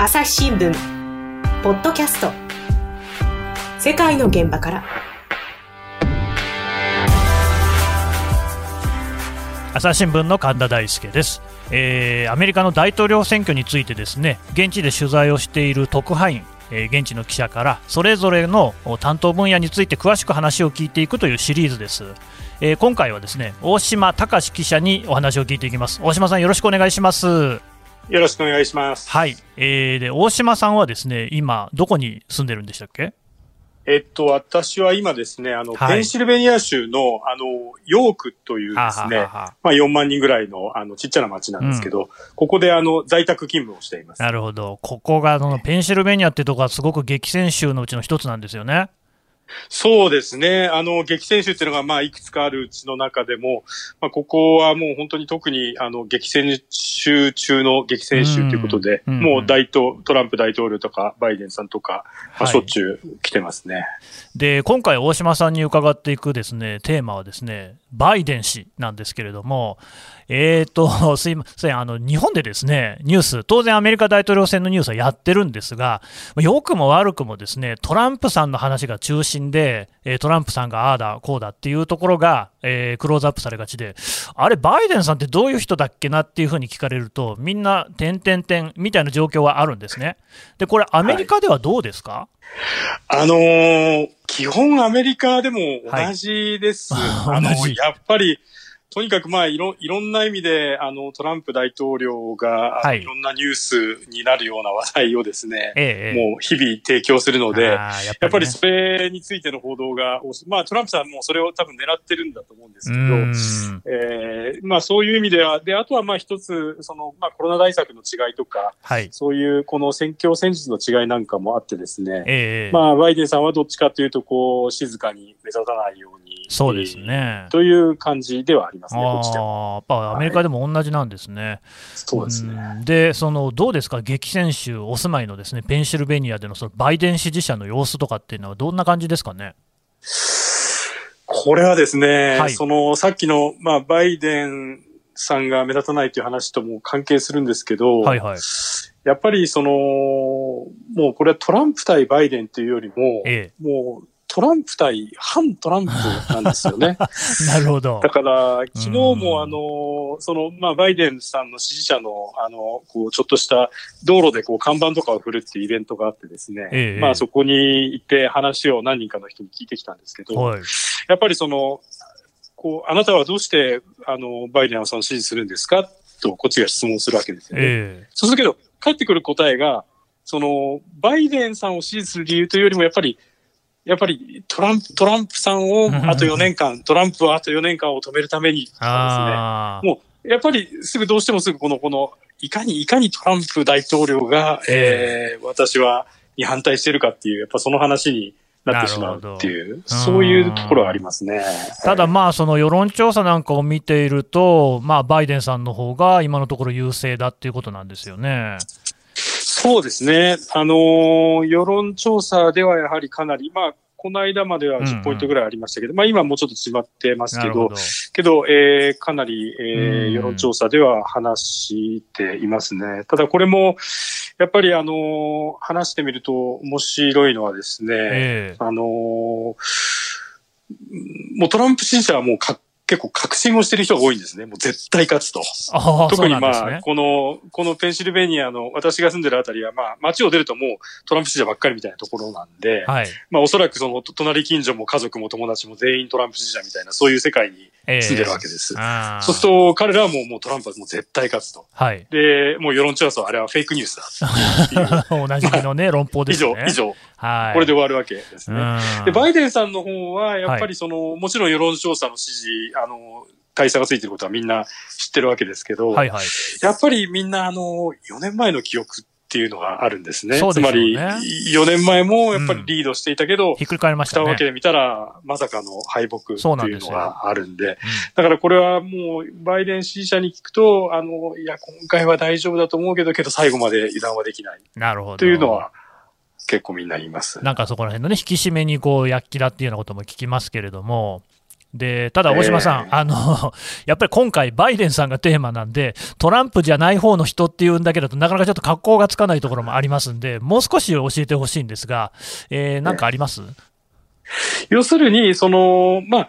朝日新聞。ポッドキャスト。世界の現場から。朝日新聞の神田大輔です、えー、アメリカの大統領選挙についてですね現地で取材をしている特派員えー、現地の記者からそれぞれの担当分野について詳しく話を聞いていくというシリーズです、えー、今回はですね大島隆記者にお話を聞いていきます。大島さんよろしくお願いします。よろしくお願いします。はい。えー、で、大島さんはですね、今、どこに住んでるんでしたっけ？えっと、私は今ですね、あの、はい、ペンシルベニア州の、あの、ヨークというですね、はははまあ4万人ぐらいの、あの、ちっちゃな町なんですけど、うん、ここで、あの、在宅勤務をしています。なるほど。ここが、あの、ペンシルベニアってとこはすごく激戦州のうちの一つなんですよね。そうですね。あの、激戦州っていうのが、まあ、いくつかあるうちの中でも、まあ、ここはもう本当に特に、あの、激戦州中の激戦州ということで、うんもう大統、トランプ大統領とか、バイデンさんとか、まあ、しょっちゅう来てますね。で、今回大島さんに伺っていくですね、テーマはですね、バイデン氏なんですけれども、えーと、すいません、あの、日本でですね、ニュース、当然アメリカ大統領選のニュースはやってるんですが、良くも悪くもですね、トランプさんの話が中心で、トランプさんがああだ、こうだっていうところが、えー、クローズアップされがちで、あれ、バイデンさんってどういう人だっけなっていうふうに聞かれると、みんな、点々点みたいな状況はあるんですね。で、これ、アメリカではどうですか、はい、あのー、基本アメリカでも同じです。はい、あの、やっぱり、とにかくまあいろ、いろんな意味で、あの、トランプ大統領が、はい、いろんなニュースになるような話題をですね、ええ、もう日々提供するので、やっぱり、ね、やっぱりそれについての報道が、まあトランプさんもそれを多分狙ってるんだと思うんですけど、えー、まあそういう意味では、で、あとはまあ一つ、その、まあコロナ対策の違いとか、はい、そういうこの選挙戦術の違いなんかもあってですね、ええ、まあバイデンさんはどっちかというと、こう、静かに目立たないように、そうですね。という感じではありますね、こっちでも。やっぱアメリカでも同じなんですね。はい、そうですね。で、その、どうですか、激戦州お住まいのですね、ペンシルベニアでのそのバイデン支持者の様子とかっていうのは、どんな感じですかね？これはですね、はい、その、さっきの、まあ、バイデンさんが目立たないという話とも関係するんですけど、はいはい、やっぱりその、もうこれはトランプ対バイデンというよりも、ええ、もうトランプ対反トランプなんですよね。なるほど。だから、昨日もあの、その、まあ、バイデンさんの支持者の、あの、こう、ちょっとした道路でこう、看板とかを振るっていうイベントがあってですね、ええ、まあ、そこに行って話を何人かの人に聞いてきたんですけど、はい、やっぱりその、こう、あなたはどうして、あの、バイデンさんを支持するんですか？と、こっちが質問するわけですよね。え、そうするけど、返ってくる答えが、その、バイデンさんを支持する理由というよりも、やっぱり、やっぱりトランプ、トランプさんをあと4年間、トランプをあと4年間を止めるためにですね、もう、やっぱりすぐどうしてもすぐこの、この、いかに、いかにトランプ大統領が、えー、私は、に反対してるかっていう、やっぱその話になってしまうっていう、そういうところはありますね。ただまあ、その世論調査なんかを見ていると、まあ、バイデンさんの方が今のところ優勢だっていうことなんですよね。そうですね。あのー、世論調査ではやはりかなり、まあ、この間までは10ポイントぐらいありましたけど、うんうん、まあ今もうちょっと詰まってますけど、どけど、えー、かなり、えー、世論調査では話していますね。ただこれも、やっぱりあのー、話してみると面白いのはですね、えー、あのー、もうトランプ支持者はもうか結構確信をしてる人が多いんですね。もう絶対勝つと。特にまあ、ね、この、このペンシルベニアの私が住んでるあたりは、まあ、街を出るともうトランプ支持者ばっかりみたいなところなんで、はい、まあおそらくその隣近所も家族も友達も全員トランプ支持者みたいな、そういう世界に住んでるわけです。えー、そうすると彼らはもうもうトランプはもう絶対勝つと。はい。で、もう世論調査はあれはフェイクニュースだ。おなじみのね、論法ですね。以上、以上。はい。これで終わるわけですね。で、バイデンさんの方は、やっぱりその、はい、もちろん世論調査の支持、あの、大差がついてることはみんな知ってるわけですけど、はいはい、やっぱりみんなあの、4年前の記憶っていうのがあるんですね。すねつまり、4年前もやっぱりリードしていたけど、うん、ひっくり返りましたね。蓋わけで見たら、まさかの敗北っていうのがあるんで、んでうん、だからこれはもう、バイデン支持者に聞くと、あの、いや、今回は大丈夫だと思うけど、けど最後まで油断はできない。なるほど。というのは、結構みんな言います。なんかそこら辺のね、引き締めにこう、躍起だっていうようなことも聞きますけれども、でただ、大島さん、えー、あの、やっぱり今回、バイデンさんがテーマなんで、トランプじゃない方の人っていうんだけだとなかなかちょっと格好がつかないところもありますんで、もう少し教えてほしいんですが、えー、なんかあります、要するに、その、まあ、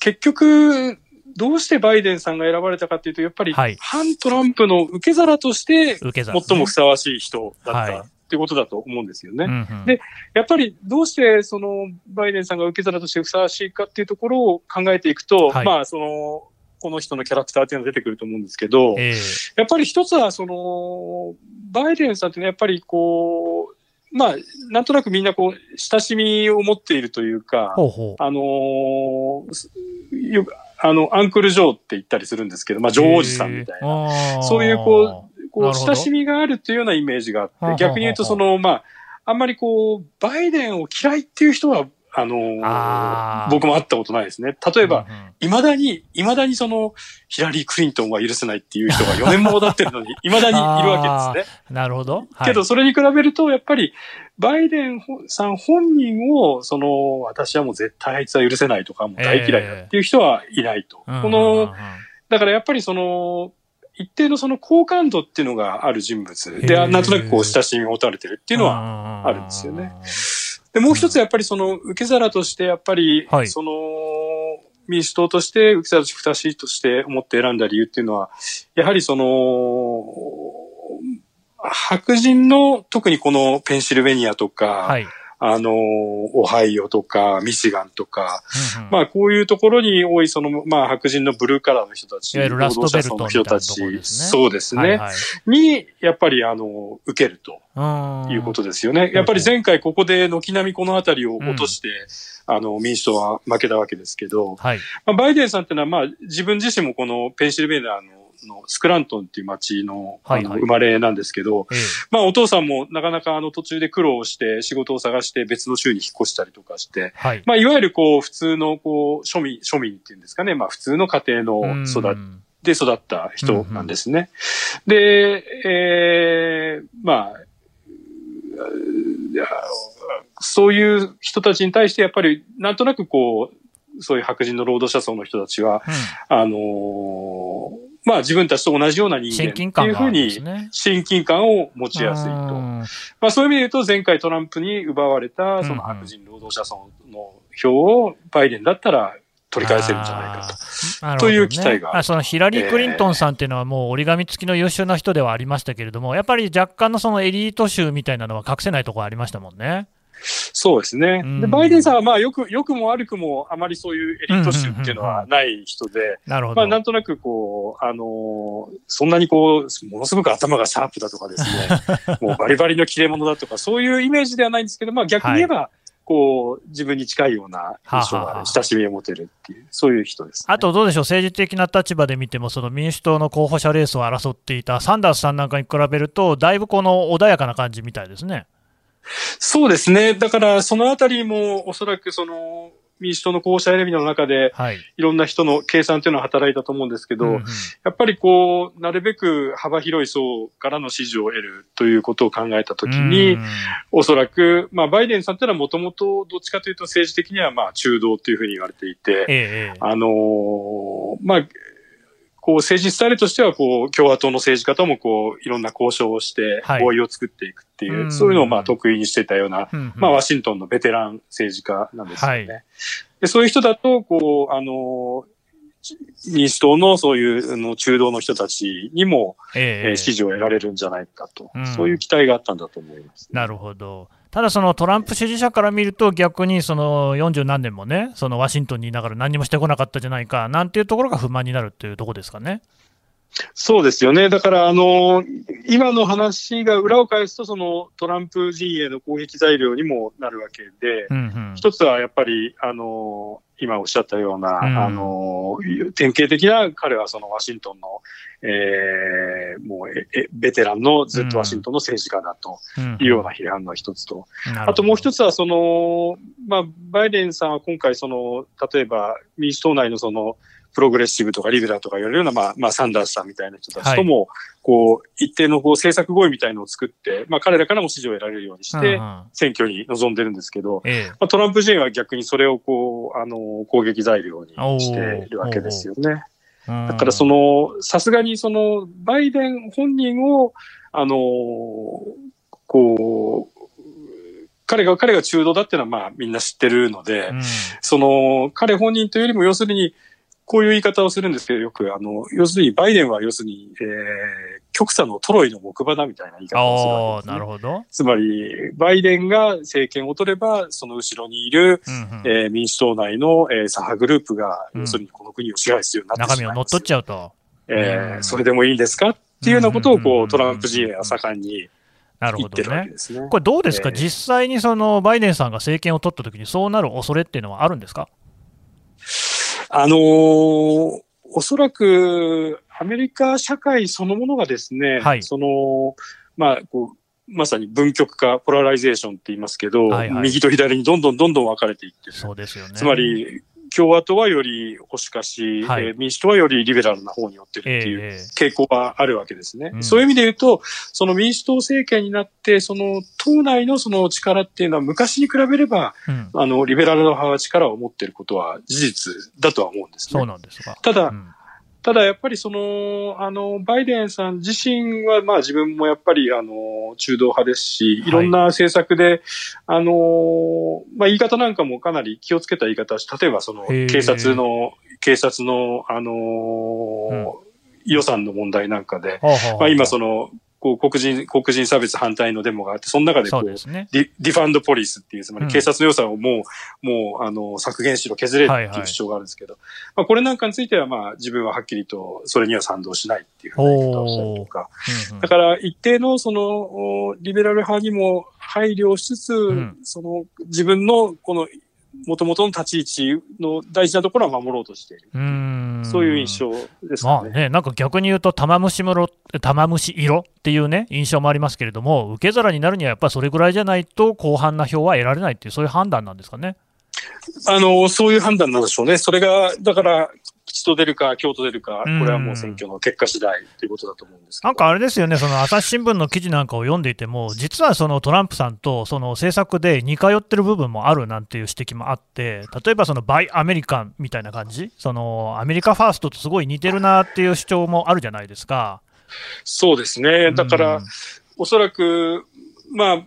結局、どうしてバイデンさんが選ばれたかというと、やっぱり、反トランプの受け皿として、最もふさわしい人だった。っていうことだと思うんですよね。うんうん、で、やっぱりどうしてそのバイデンさんが受け皿としてふさわしいかっていうところを考えていくと、はい、まあその、この人のキャラクターっていうのが出てくると思うんですけど、えー、やっぱり一つはその、バイデンさんってね、やっぱりこう、まあ、なんとなくみんなこう、親しみを持っているというか、ほうほう。あのー、よく、あの、アンクル・ジョーって言ったりするんですけど、まあ、女王子さんみたいな、そういうこう、こう、親しみがあるっていうようなイメージがあって、逆に言うとその、まあ、あんまりこう、バイデンを嫌いっていう人はあのー、僕も会ったことないですね。例えば、い、ま、だに、いまだにその、ヒラリー・クリントンは許せないっていう人が4年も経ってるのに、いまだにいるわけですね。なるほど。はい、けど、それに比べると、やっぱり、バイデンさん本人を、その、私はもう絶対あいつは許せないとか、もう大嫌いだっていう人はいないと。えー、この、だからやっぱりその、一定のその好感度っていうのがある人物。で、なんとなくこう親しみを持たれてるっていうのはあるんですよね。で、もう一つやっぱりその受け皿としてやっぱり、その、民主党として受け皿としてふたしいとして思って選んだ理由っていうのは、やはりその、白人の特にこのペンシルベニアとか、はいあの、オハイオとか、ミシガンとか、うんうん、まあ、こういうところに多い、その、まあ、白人のブルーカラーの人たち、いわゆるラストベルトの人たち、ね、そうですね、はいはい、に、やっぱり、あの、受けるということですよね。やっぱり前回ここで軒並みこのあたりを落として、うん、あの、民主党は負けたわけですけど、はい、まあ、バイデンさんっていうのは、まあ、自分自身もこのペンシルベニアののスクラントンっていう町の,、生まれなんですけど、ええ、まあお父さんもなかなかあの途中で苦労して仕事を探して別の州に引っ越したりとかして、はい、まあいわゆるこう普通のこう庶民、庶民っていうんですかね、まあ普通の家庭の育で育った人なんですね。うんうん、で、えー、まあ、そういう人たちに対してやっぱりなんとなくこう、そういう白人の労働者層の人たちは、うん、あのーまあ自分たちと同じような人間っていうふうに親近感を持ちやすいと。まあそういう意味で言うと前回トランプに奪われたその白人労働者層の票をバイデンだったら取り返せるんじゃないかと。という期待が、ね、そのヒラリー・クリントンさんっていうのは、もう折り紙付きの優秀な人ではありましたけれども、やっぱり若干のそのエリート州みたいなのは隠せないところありましたもんね。そうですね。で、バイデンさんはまあよく、よくも悪くもあまりそういうエリート州っていうのはない人で、なるほど。まあなんとなくこう、あのー、そんなにこう、ものすごく頭がシャープだとかですね、もうバリバリの切れ者だとか、そういうイメージではないんですけど、まあ逆に言えば、はいこう、自分に近いような印象が親しみを持てるっていう、そういう人です、ね、あとどうでしょう、政治的な立場で見ても、その民主党の候補者レースを争っていたサンダースさんなんかに比べると、だいぶこの穏やかな感じみたいですね。そうですね。だから、そのあたりも、おそらくその、民主党の候補者選びの中で、はい、いろんな人の計算というのは働いたと思うんですけど、うんうん、やっぱりこう、なるべく幅広い層からの支持を得るということを考えたときに、うん。うん、おそらく、まあ、バイデンさんというのはもともとどっちかというと政治的にはまあ中道というふうに言われていて、ええ、あのー、まあ、こう政治スタイルとしては、こう、共和党の政治家ともこう、いろんな交渉をして、合意を作っていくっていう、はい、そういうのをまあ得意にしてたような、うんうん、まあワシントンのベテラン政治家なんですよね。はい、でそういう人だと、こう、あの、民主党のそういうの中道の人たちにも、えー、えー、支持を得られるんじゃないかと、うん、そういう期待があったんだと思います、ね、なるほど。ただ、そのトランプ支持者から見ると、逆にその40何年もね、そのワシントンにいながら何もしてこなかったじゃないかなんていうところが不満になるっていうところですかね。そうですよね。だから、あの、今の話が裏を返すと、そのトランプ陣営の攻撃材料にもなるわけで、うんうん、一つはやっぱり、あの、今おっしゃったような、うん、あの、典型的な彼はそのワシントンの、えー、もうえ、ベテランのずっとワシントンの政治家だというような批判の一つと、うん、あともう一つは、その、まあ、バイデンさんは今回、その、例えば民主党内のその、プログレッシブとかリベラルとか言われるような、まあ、まあ、サンダースさんみたいな人たちとも、こう、一定のこう政策合意みたいのを作って、まあ、彼らからも支持を得られるようにして、選挙に臨んでるんですけど、まあ、トランプ陣は逆にそれをこう、あの、攻撃材料にしているわけですよね。だからその、さすがにその、バイデン本人を、あの、こう、彼が、彼が中道だっていうのはまあみんな知ってるので、うん、その、彼本人というよりも要するに、こういう言い方をするんですけど、よく、あの、要するに、バイデンは要するに、えー、極左のトロイの木馬だみたいな言い方をするね、なるほど。つまり、バイデンが政権を取れば、その後ろにいる、うんうん、えー、民主党内の、えー、左派グループが、要するにこの国を支配するようになってしまいます。中身を乗っ取っちゃうと。えー、それでもいいんですかっていうようなことを、こう、トランプ陣営は盛んに、なるほどね。ね。これどうですか、えー、実際にそのバイデンさんが政権を取ったときに、そうなる恐れっていうのはあるんですか？あのー、おそらくアメリカ社会そのものがですね、はい、その、まあ、こう、まさに分極化、 polarization って言いますけど、はいはい、右と左にどんどんどんどん分かれていってる。そうですよね。つまり、共和党はより保守化し、はい、えー、民主党はよりリベラルな方に寄ってるっていう傾向があるわけですね。えー、そういう意味で言うと、その民主党政権になって、その党内のその力っていうのは昔に比べれば、うん、あの、リベラルの派は力を持っていることは事実だとは思うんですね。そうなんですか。ただ、うんただやっぱりその、あの、バイデンさん自身は、まあ自分もやっぱり、あの、中道派ですし、い。ろんな政策で、はい、あの、まあ言い方なんかもかなり気をつけた言い方し、例えばその、警察の、警察の、あの、うん、予算の問題なんかで、まあ今その、こう黒人、黒人差別反対のデモがあって、その中でこう、うね、ディディファンドポリスっていう、つまり警察の予算をもう、うん、もう、あの、削減しろ、削れっていう主張があるんですけど、はいはい、まあ、これなんかについては、まあ、自分ははっきりと、それには賛同しないっていうふうな言い方をしたりとか、うんうん、だから、一定の、その、リベラル派にも配慮しつつ、うん、その、自分の、この、もともとの立ち位置の大事なところは守ろうとしている。うそういう印象ですね。まあね、なんか逆に言うと、玉虫色玉虫色っていうね、印象もありますけれども、受け皿になるにはやっぱりそれぐらいじゃないと、広範な票は得られないっていう、そういう判断なんですかね。あの、そういう判断なんでしょうね。それが、だから、吉と出るか、京と出るか、これはもう選挙の結果次第ということだと思うんですなんかあれですよね、その朝日新聞の記事なんかを読んでいても、実はそのトランプさんとその政策で似通ってる部分もあるなんていう指摘もあって、例えばそのバイアメリカンみたいな感じ、そのアメリカファーストとすごい似てるなっていう主張もあるじゃないですか。そうですね。だから、おそらく、まあ、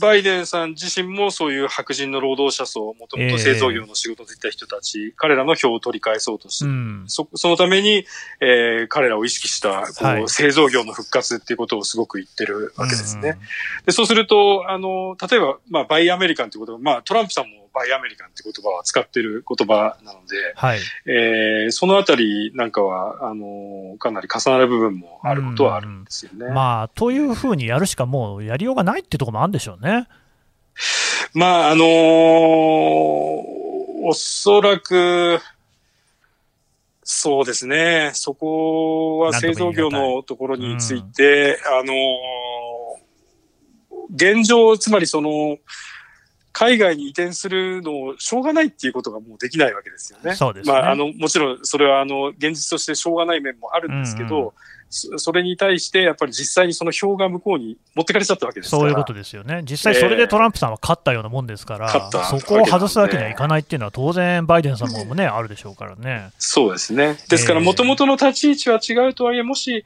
バイデンさん自身もそういう白人の労働者層、もともと製造業の仕事でいた人たち、えー、彼らの票を取り返そうとして、うん、そそのために、えー、彼らを意識したこう、はい、製造業の復活っていうことをすごく言ってるわけですね。うん、でそうすると、あの、例えば、まあ、バイアメリカンってことは、まあ、トランプさんもバイアメリカンって言葉は使ってる言葉なので、はい、えー、そのあたりなんかは、あのかなり重なる部分もあることはあるんですよね。まあ、というふうにやるしかもうやりようがないってところもあるんでしょうね。まあ、あのー、おそらく、そうですね。そこは製造業のところについて、うん、あのー、現状、つまりその、海外に移転するのをしょうがないっていうことがもうできないわけですよね。そうですね。まあ、あの、もちろんそれはあの、現実としてしょうがない面もあるんですけど、うんうんそれに対して、やっぱり実際にその票が向こうに持ってかれちゃったわけですそういうことですよね、実際それでトランプさんは勝ったようなもんですから、えー、そこを外すわけにはいかないっていうのは、当然、バイデンさんもね、あるでしょうからね。そうですね。ですから、もともとの立ち位置は違うとはいえ、もし、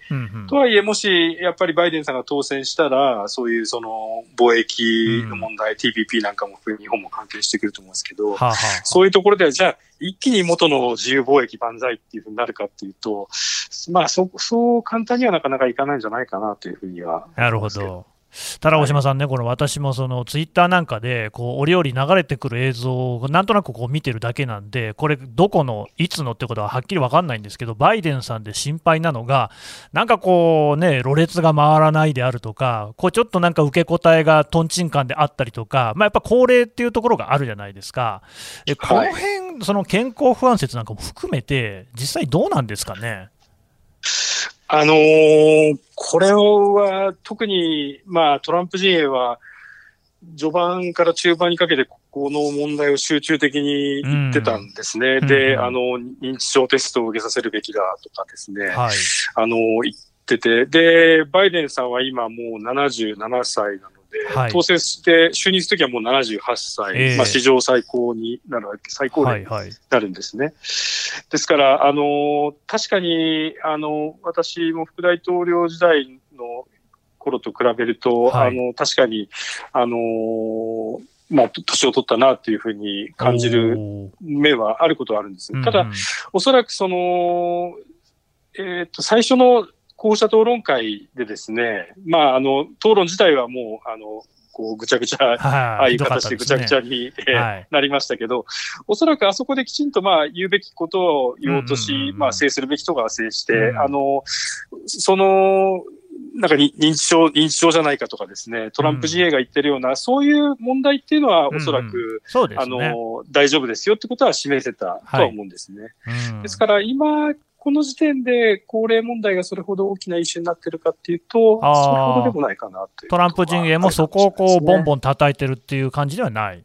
とはいえ、もし、やっぱりバイデンさんが当選したら、そういうその貿易の問題、うん、TPP なんかも日本も関係してくると思うんですけど、はあはあ、そういうところでは、じゃあ、一気に元の自由貿易万歳っていうふうになるかっていうと、まあ、そ、そう簡単にはなかなかいかないんじゃないかなというふうには。なるほど。ただ、大島さんね、この私もそのツイッターなんかで、こう折々流れてくる映像をなんとなくこう見てるだけなんで、これ、どこの、いつのってことははっきり分かんないんですけど、バイデンさんで心配なのが、なんかこうね、ろれつが回らないであるとか、こうちょっとなんか受け答えがとんちんかんであったりとか、まあ、やっぱ高齢っていうところがあるじゃないですか。えこの辺、はい、その健康不安説なんかも含めて、実際どうなんですかね？あのー、これは特に、まあ、トランプ陣営は、序盤から中盤にかけて、この問題を集中的に言ってたんですね。うんで、うんあの、認知症テストを受けさせるべきだとかですね、はい。あの、言ってて、で、バイデンさんは今もう77歳なので、はい当選して、就任するときはもう78歳、ええまあ史上最高になるわけ、最高齢にはいはい。なるんですね。ですから、あの、確かに、あの、私も副大統領時代の頃と比べると、はいあの、確かに、あの、まあ、年を取ったなっていうふうに感じる目はあることはあるんです。うんただ、おそらくその、えっ、と、最初の校舎討論会でですね、まあ、あの、討論自体はもう、あの、こう、ぐちゃぐちゃ、ああはい。いう形でぐちゃぐちゃに。に、えーはい。なりましたけど、おそらくあそこできちんとまあ言うべきことを言おうとし、うんうんうんまあ制するべき人が制して、うんあの、その、なんかに認知症、認知症じゃないかとかですね、トランプ GA が言ってるような、そういう問題っていうのはおそらく、あそうですね。の、大丈夫ですよってことは示せたとは思うんですね。うんですから今、この時点で高齢問題がそれほど大きなイシューになってるかっていうと、あーそれほどでもないかなとトランプ陣営もそこをこう、ボンボン。ン叩いてるっていう感じではない？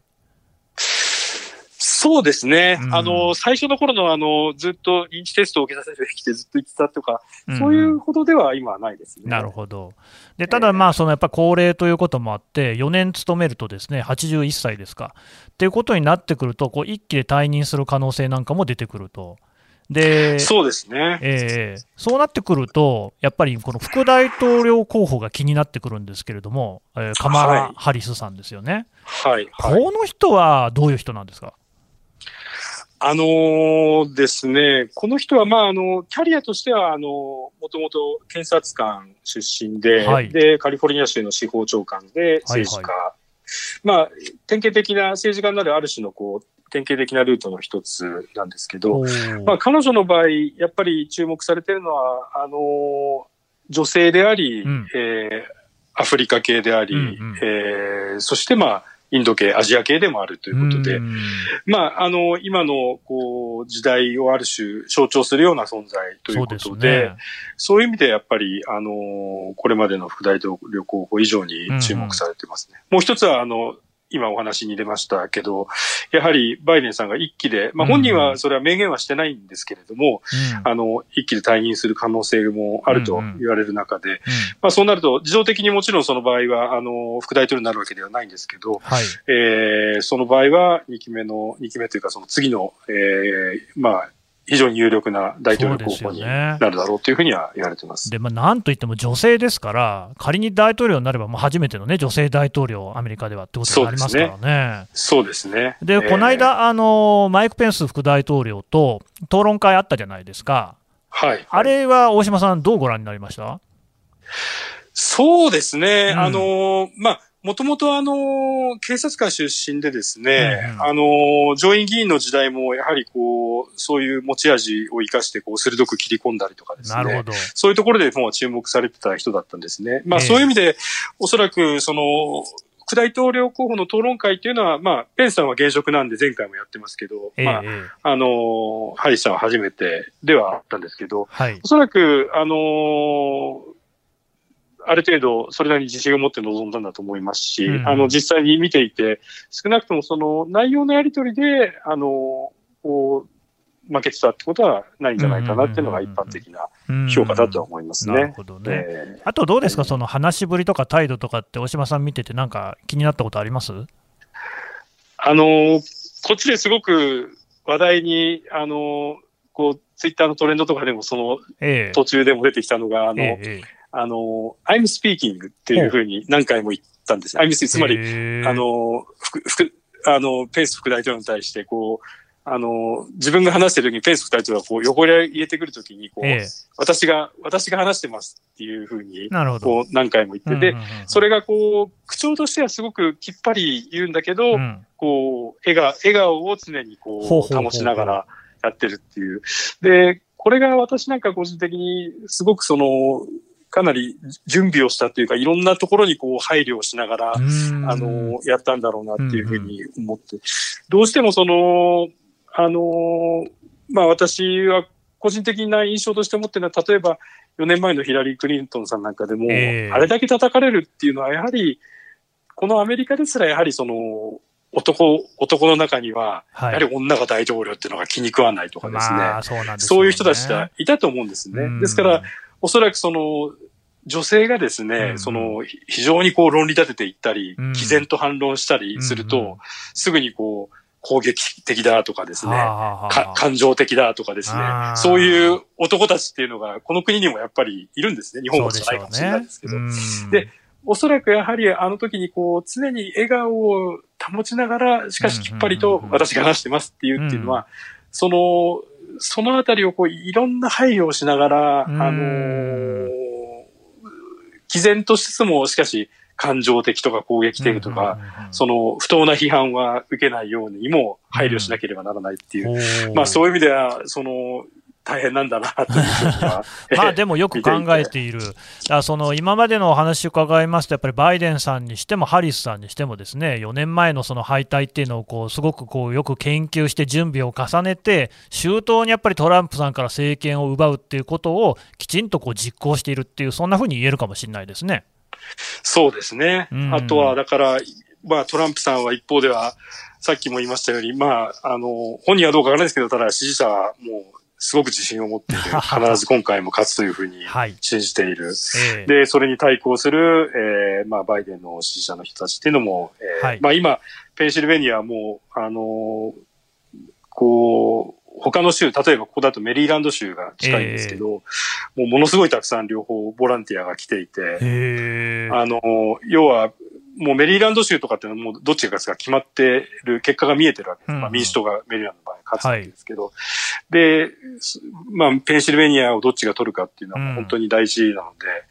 そうですね。うんあの、最初の頃のあの、ずっと認知テストを受けさせるべきってずっと言ってたとか、んそういうほどでは今はないですね。なるほど。でただ、まあそのやっぱ高齢ということもあって、4年勤めると、ですね81歳ですか。っていうことになってくると、こう一気で退任する可能性なんかも出てくると。で、そうですね。ええそうなってくると、やっぱりこの副大統領候補が気になってくるんですけれども、えーカマラ・はいハリスさんですよね、はい。はい。この人はどういう人なんですか？あのーですね、この人は、まあ、あの、キャリアとしては、あの、もともと検察官出身で、はいで、カリフォルニア州の司法長官で政治家。まあ、典型的な政治家になるある種の、こう、典型的なルートの一つなんですけど、まあ、彼女の場合、やっぱり注目されているのは、あのー女性であり、うん。えーアフリカ系であり、うんうん。えーそして、まあ、インド系、アジア系でもあるということで、うん。まあ、あの、今の、こう、時代をある種象徴するような存在といそうことで、ね。そういう意味でやっぱり、あの、これまでの副大統領候補以上に注目されてますね。もう一つは、あの、今お話に出ましたけど、やはりバイデンさんが一期で、まあ本人はそれは明言はしてないんですけれども、うん。あの、一期で退任する可能性もあるとうんうん。言われる中で、うん。まあそうなると、自動的にもちろんその場合は、あの、副大統領になるわけではないんですけど、はい。えーその場合は2期目の、2期目というかその次の、えーまあ、非常に有力な大統領候補になるだろうというふうには言われてます。で、まあ、なんといっても女性ですから、仮に大統領になれば、もう初めてのね、女性大統領、アメリカではってことになりますからね。そうですね。で、えーこの間、あの、マイク・ペンス副大統領と討論会あったじゃないですか。はい。あれは大島さん、どうご覧になりました？そうですね。うんあの、まあ、もともとあの、警察官出身でですね、うんうんあの、上院議員の時代もやはりこう、そういう持ち味を生かしてこう、鋭く切り込んだりとかですね。なるほど。そういうところでもう注目されてた人だったんですね。まあええそういう意味で、おそらくその、副大統領候補の討論会っていうのは、まあ、ペンさんは現職なんで前回もやってますけど、ええまあ、ええあの、ハリスさんは初めてではあったんですけど、はい。おそらく、あのある程度、それなりに自信を持って臨んだんだと思いますし、うん。あの、実際に見ていて、少なくともその内容のやり取りで、あのこう、負けてたってことはないんじゃないかなっていうのが一般的なうん。評価だとは思いますね。なるほどね。えあとどうですか、その話しぶりとか態度とかって、大島さん見てて、なんか気になったことあります？あのこっちですごく話題に、あのこう、ツイッターのトレンドとかでもそのええ。途中でも出てきたのが、あの、えええあの、I'm speaking っていうふうに何回も言ったんです。I'm speaking つまり、ええあの、副、副、あの、ペンス副大統領に対して、こう、あの、自分が話してる時にペンス副大統領がこう横に入れてくるときに、こう、ええ私が、私が話してますっていうふうに、なるほど。こう何回も言ってて、うんうんうんうんそれがこう、口調としてはすごくきっぱり言うんだけど、うんこう、笑顔、笑顔を常にこう、保ちながらやってるっていう。で、これが私なんか個人的にすごくその、かなり準備をしたっていうか、いろんなところにこう配慮をしながら、うん。あの、やったんだろうなっていうふうに思って、どうしてもその、あの、まあ私は個人的な印象として持ってるのは、例えば4年前のヒラリー・クリントンさんなんかでも、ええ。あれだけ叩かれるっていうのは、やはり、このアメリカですらやはりその、男、男の中には、やはり女が大統領っていうのが気に食わないとかですね。まあ、そうす、ね、そういう人たちがいたと思うんですね。ですから、おそらくその、女性がですね、うん、その、非常にこう論理立てていったり、うん、毅然と反論したりすると、うん。すぐにこう、攻撃的だとかですね、感情的だとかですね、そういう男たちっていうのが、この国にもやっぱりいるんですね。日本もじゃないかもしれないですけど。で、おそらくやはりあの時にこう、常に笑顔を保ちながら、しかしきっぱりと私が話してますっていうっていうのは、その、そのあたりをこう、いろんな配慮をしながら、あのー、毅然としつつも、しかし、感情的とか攻撃的とか、その不当な批判は受けないようにも配慮しなければならないっていう、まあそういう意味では、その、大変なんだなという まあでもよく考えている、だその今までのお話を伺いますと、やっぱりバイデンさんにしても、ハリスさんにしても、ですね4年前のその敗退っていうのをこうすごくこうよく研究して準備を重ねて、周到にやっぱりトランプさんから政権を奪うっていうことをきちんとこう実行しているっていう、そんなふうに言えるかもしれないですね。そうですね。うん、あとは、だから、まあ、トランプさんは一方では、さっきも言いましたように、まあ、あの、本人はどうかわからないですけど、ただ支持者はもう、すごく自信を持っている。必ず今回も勝つというふうに信じている。はいえー、で、それに対抗する、えー、まあ、バイデンの支持者の人たちっていうのも、えーはい、まあ今、ペンシルベニアはもう、あのー、こう、他の州、例えばここだとメリーランド州が近いんですけど、えー、もうものすごいたくさん両方ボランティアが来ていて、あの、要は、もうメリーランド州とかっていうのはもうどっちが勝つか決まってる、結果が見えてるわけです。うん、まあ民主党がメリーランドの場合勝つわけですけど、はい、で、まあペンシルベニアをどっちが取るかっていうのは本当に大事なので、うん、やっ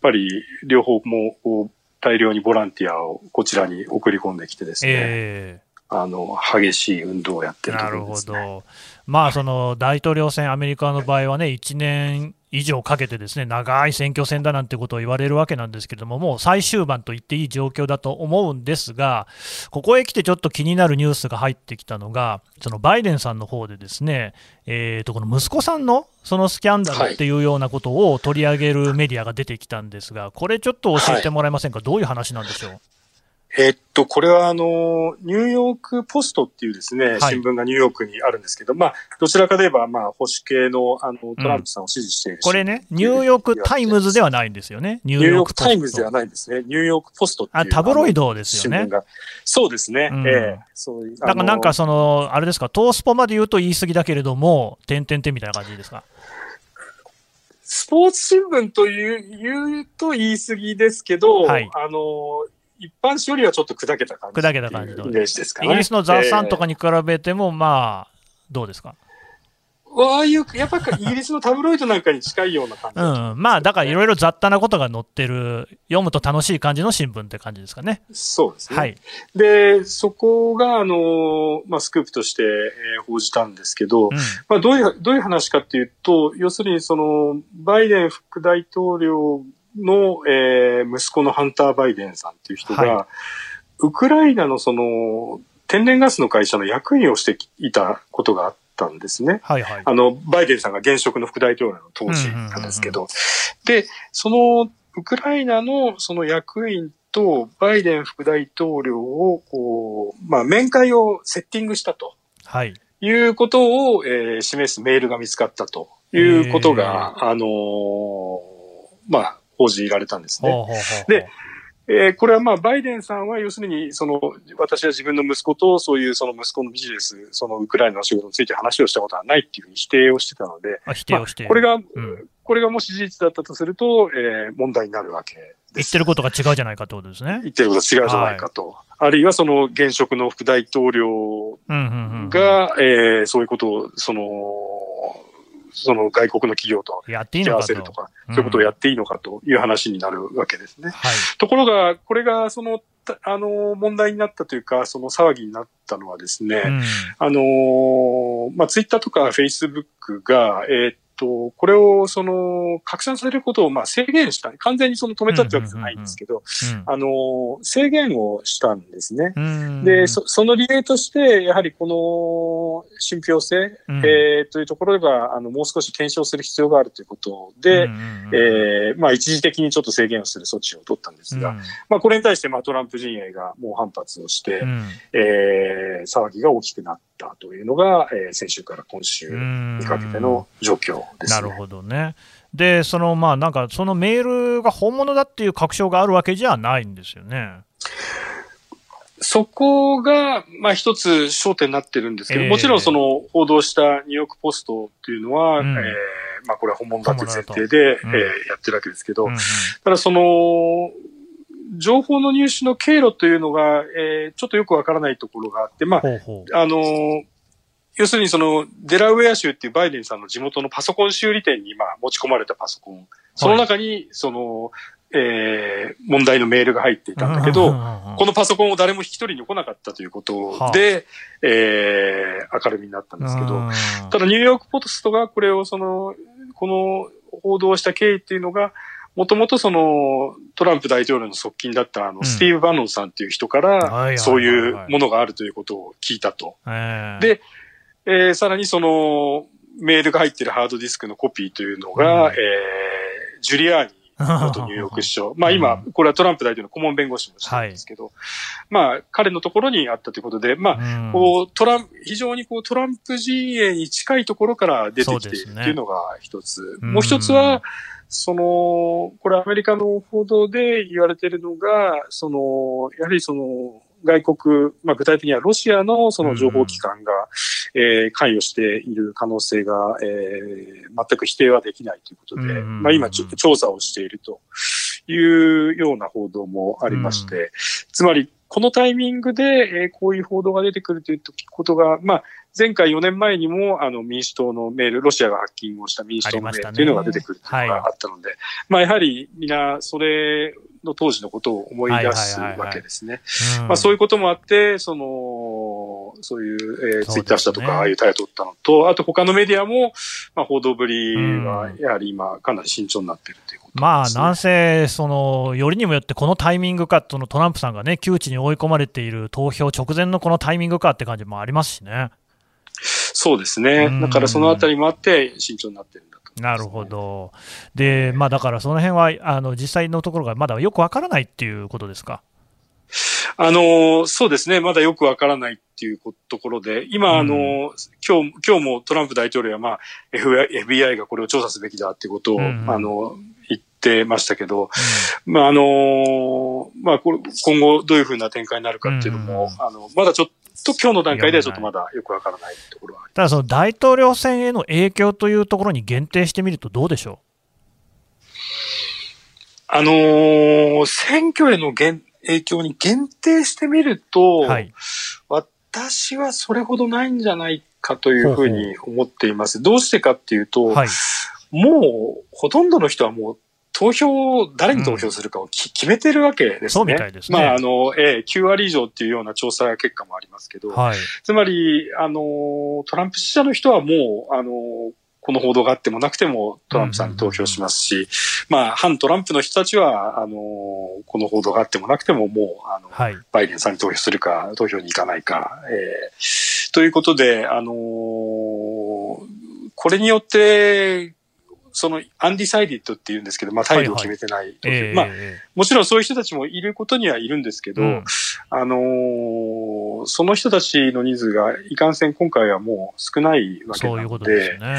ぱり両方も大量にボランティアをこちらに送り込んできてですね、えー、あの、激しい運動をやってるね、なるほど。まあ、その大統領選、アメリカの場合はね、1年以上かけてですね長い選挙戦だなんてことを言われるわけなんですけれども、もう最終盤と言っていい状況だと思うんですが、ここへ来てちょっと気になるニュースが入ってきたのが、そのバイデンさんの方でですね、えー、とこの息子さんのそのスキャンダルっていうようなことを取り上げるメディアが出てきたんですが、これちょっと教えてもらえませんか、どういう話なんでしょう？えっと、これはあの、ニューヨークポストっていうですね、新聞がニューヨークにあるんですけど、まあ、どちらかといえば、まあ、保守系の、あの、トランプさんを支持している、うん、これね、ニューヨークタイムズではないんですよね。ニューヨークタイムズではないんですね。ニューヨークポストっていう。あ、タブロイドですよね。そうですね。うん、ええそういう。なんか、なんかその、あれですか、東スポまで言うと言い過ぎだけれども、点々点みたいな感じですか？スポーツ新聞という言うと言い過ぎですけど、はい、あの、一般紙よりはちょっと砕けた感じ。砕けた感じの。イメージですかね。イギリスのザ・サンとかに比べても、まあ、どうですか？ああいう、やっぱりイギリスのタブロイドなんかに近いような感じ、うん、まあ、だからいろいろ雑多なことが載ってる、読むと楽しい感じの新聞って感じですかね。そうですね。はい。で、そこが、あの、まあ、スクープとして、えー、報じたんですけど、うん、まあ、どういう、どういう話かっていうと、要するに、その、バイデン副大統領の、えー、息子のハンター・バイデンさんっていう人が、はい、ウクライナのその、天然ガスの会社の役員をしていたことがあったんですね。はいはい。あの、バイデンさんが現職の副大統領の当時なんですけど、で、その、ウクライナのその役員とバイデン副大統領を、こう、まあ、面会をセッティングしたと。はい。いうことを、えー、示すメールが見つかったということが、あのー、まあ、報じられたんですね。で、えー、これはまあ、バイデンさんは要するに、その、私は自分の息子と、そういうその息子のビジネス、そのウクライナの仕事について話をしたことはないっていうふうに否定をしてたので、否定をして、まあ、これが、うん、これがもし事実だったとすると、えー、問題になるわけ言ってることが違うじゃないかってことですね。言ってることが違うじゃないかと。はい、あるいはその現職の副大統領が、えそういうことを、その、その外国の企業と合わせるとか、そういうことをやっていいのかという話になるわけですね。はい、ところが、これがその、あの、問題になったというか、その騒ぎになったのはですね、うん、あの、まあ、ツイッターとかフェイスブックが、えー、っと、これを、その、拡散されることを、まあ、制限した。完全にその止めたってわけじゃないんですけど、あの、制限をしたんですね。で、そその理由として、やはりこの信憑性、うん、えー、というところが、あの、もう少し検証する必要があるということで、えー、まあ、一時的にちょっと制限をする措置を取ったんですが、うん、まあ、これに対して、まあ、トランプ陣営がもう反発をして、うん、えー、騒ぎが大きくなったというのが、えー、先週から今週にかけての状況です、ね、なるほどね。で、そのまあなんか、そのメールが本物だっていう確証があるわけじゃないんですよね。そこが、まあ一つ焦点になってるんですけど、えー、もちろんその報道したニューヨークポストっていうのは、うん、えー、まあこれは本物だという前提で、うん、えー、やってるわけですけど、うんうん、ただその、情報の入手の経路というのが、えー、ちょっとよくわからないところがあって、まあ、ほうほう。あの要するにその、デラウェア州っていうバイデンさんの地元のパソコン修理店にまあ持ち込まれたパソコン。その中に、その、えー、問題のメールが入っていたんだけど、このパソコンを誰も引き取りに来なかったということで、えー、明るみになったんですけど、ただニューヨークポストがこれをその、この報道した経緯っていうのが、もともとそのトランプ大統領の側近だったあの、スティーブ・バノンさんっていう人から、そういうものがあるということを聞いたと。で、えー、さらにそのメールが入ってるハードディスクのコピーというのが、うん、えー、ジュリアーニ元ニューヨーク市長。まあ今、これはトランプ大統領の顧問弁護士もしてるんですけど、はい、まあ彼のところにあったということで、まあ、こうトラン非常にこうトランプ陣営に近いところから出てきているっていうのが一つ。ね、もう一つは、その、これアメリカの報道で言われているのが、その、やはりその、外国、まあ、具体的にはロシアのその情報機関が、うん、えー、関与している可能性が、えー、全く否定はできないということで、うん、まあ、今調査をしているというような報道もありまして、うん、つまりこのタイミングで、えー、こういう報道が出てくるということが、まあ、前回4年前にもあの民主党のメール、ロシアがハッキングをした民主党のメールというのが出てくるというのがあったので、ねはい、まあやはりみんなそれの当時のことを思い出すわけですね。まあそういうこともあって、その、そういう、えー、ツイッターしたとか、ああいうタイを取ったのと、あと他のメディアも、まあ報道ぶりはやはり今かなり慎重になっているということです、ね、まあなんせ、その、よりにもよってこのタイミングか、そのトランプさんがね、窮地に追い込まれている投票直前のこのタイミングかって感じもありますしね。そうですね。だからそのあたりもあって慎重になってるんだなるほど。で、まあだからその辺は、あの、実際のところがまだよくわからないっていうことですか？あの、そうですね。まだよくわからないっていうところで、今、あの、今日、今日もトランプ大統領は、まあ、FBI がこれを調査すべきだっていうことを、うんうん、あの、言ってましたけど、うん、まあ、あの、まあ、今後どういうふうな展開になるかっていうのも、うん、あの、まだちょっと、と今日の段階ではちょっとまだよくわからないところはただ、その大統領選への影響というところに限定してみると、どうでしょう？あのー、選挙への影響に限定してみると、はい、私はそれほどないんじゃないかというふうに思っています。どうしてかっていうと、はい、もうほとんどの人はもう投票、誰に投票するかを、うん、決めてるわけですね。そうみたいですね。まあ、あの、えー、9割以上っていうような調査結果もありますけど、はい、つまり、あの、トランプ支持者の人はもう、あの、この報道があってもなくてもトランプさんに投票しますし、まあ、反トランプの人たちは、あの、この報道があってもなくてももう、あの、はい、バイデンさんに投票するか、投票に行かないか、えー、ということで、あのこれによって、そのアンディサイディットって言うんですけど、まあ態度を決めてない。はいはい、まあ、もちろんそういう人たちもいることにはいるんですけど、うん、あのー、その人たちの人数がいかんせん今回はもう少ないわけなので、でね、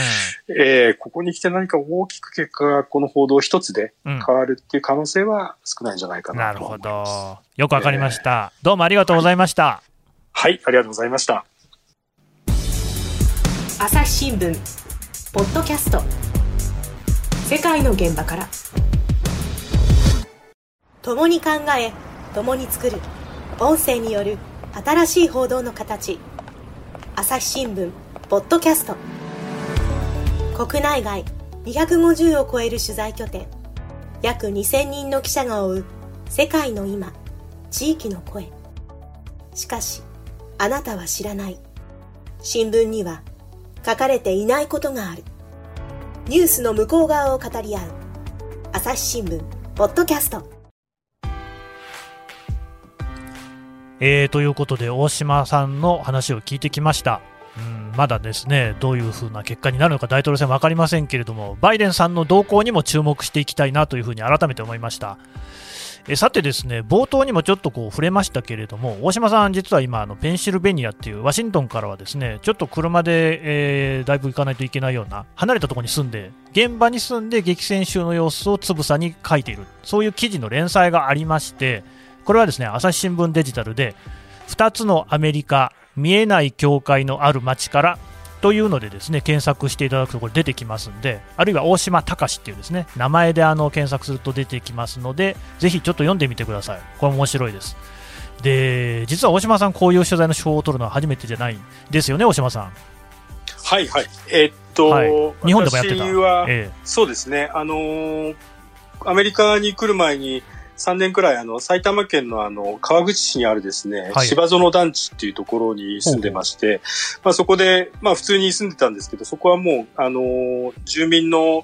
えー、ここに来て何か大きく結果がこの報道一つで変わるっていう可能性は少ないんじゃないかなと思います。なるほど。よくわかりました、えー、どうもありがとうございました。はい、はい、ありがとうございました。朝日新聞ポッドキャスト世界の現場から。共に考え共に作る。音声による新しい報道の形。朝日新聞ポッドキャスト。国内外250を超える取材拠点。約2000人の記者が追う世界の今地域の声。しかしあなたは知らない。新聞には書かれていないことがある。ニュースの向こう側を語り合う。朝日新聞ポッドキャスト。えー、ということで大島さんの話を聞いてきました。うんまだですねどういうふうな結果になるのか大統領選分かりませんけれどもバイデンさんの動向にも注目していきたいなというふうに改めて思いました。えさてですね冒頭にもちょっとこう触れましたけれども大島さん実は今あのペンシルベニアっていうワシントンからはですねちょっと車で、えー、だいぶ行かないといけないような離れたところに住んで現場に住んで激戦州の様子をつぶさに書いているそういう記事の連載がありましてこれはですね朝日新聞デジタルで2つのアメリカ見えない境界のある街からというのでですね検索していただくとこれ出てきますんであるいは大島隆っていうですね名前であの検索すると出てきますのでぜひちょっと読んでみてください。これ面白いです。で実は大島さんこういう取材の手法を取るのは初めてじゃないですよね大島さん。はいはい。えー、っと、はい、日本でもやってた。は、ええ、そうですね。あのー、アメリカに来る前に3年くらい、あの、埼玉県のあの、川口市にあるですね、はい、芝園団地っていうところに住んでまして、まあそこで、まあ普通に住んでたんですけど、そこはもう、あの、住民の、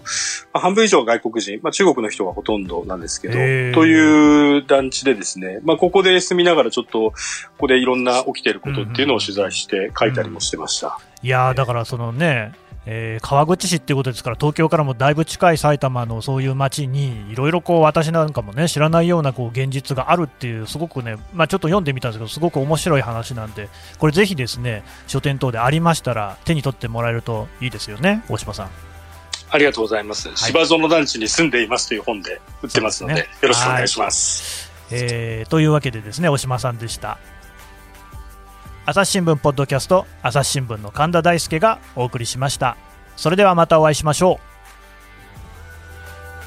まあ、半分以上外国人、まあ中国の人がほとんどなんですけど、という団地でですね、まあここで住みながらちょっと、ここでいろんな起きてることっていうのを取材して書いたりもしてました。うん。うん、いやだからそのね、えー、川口市っていうことですから東京からもだいぶ近い埼玉のそういう街にいろいろこう私なんかもね知らないようなこう現実があるっていうすごくね、まあ、ちょっと読んでみたんですけどすごく面白い話なんでこれぜひですね書店等でありましたら手に取ってもらえるといいですよね大島さん。ありがとうございます。はい、芝園団地に住んでいますという本で売ってますので、でね、よろしくお願いします。えー、というわけでですね、大島さんでした。朝日新聞ポッドキャスト朝日新聞の神田大輔がお送りしました。それではまたお会いしましょ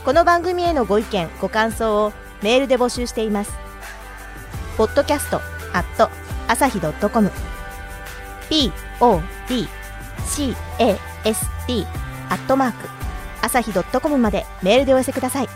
う。この番組へのご意見ご感想をメールで募集しています。ポッドキャストアット朝日ドットコム。podcast アットマーク朝日ドットコムまでメールでお寄せください。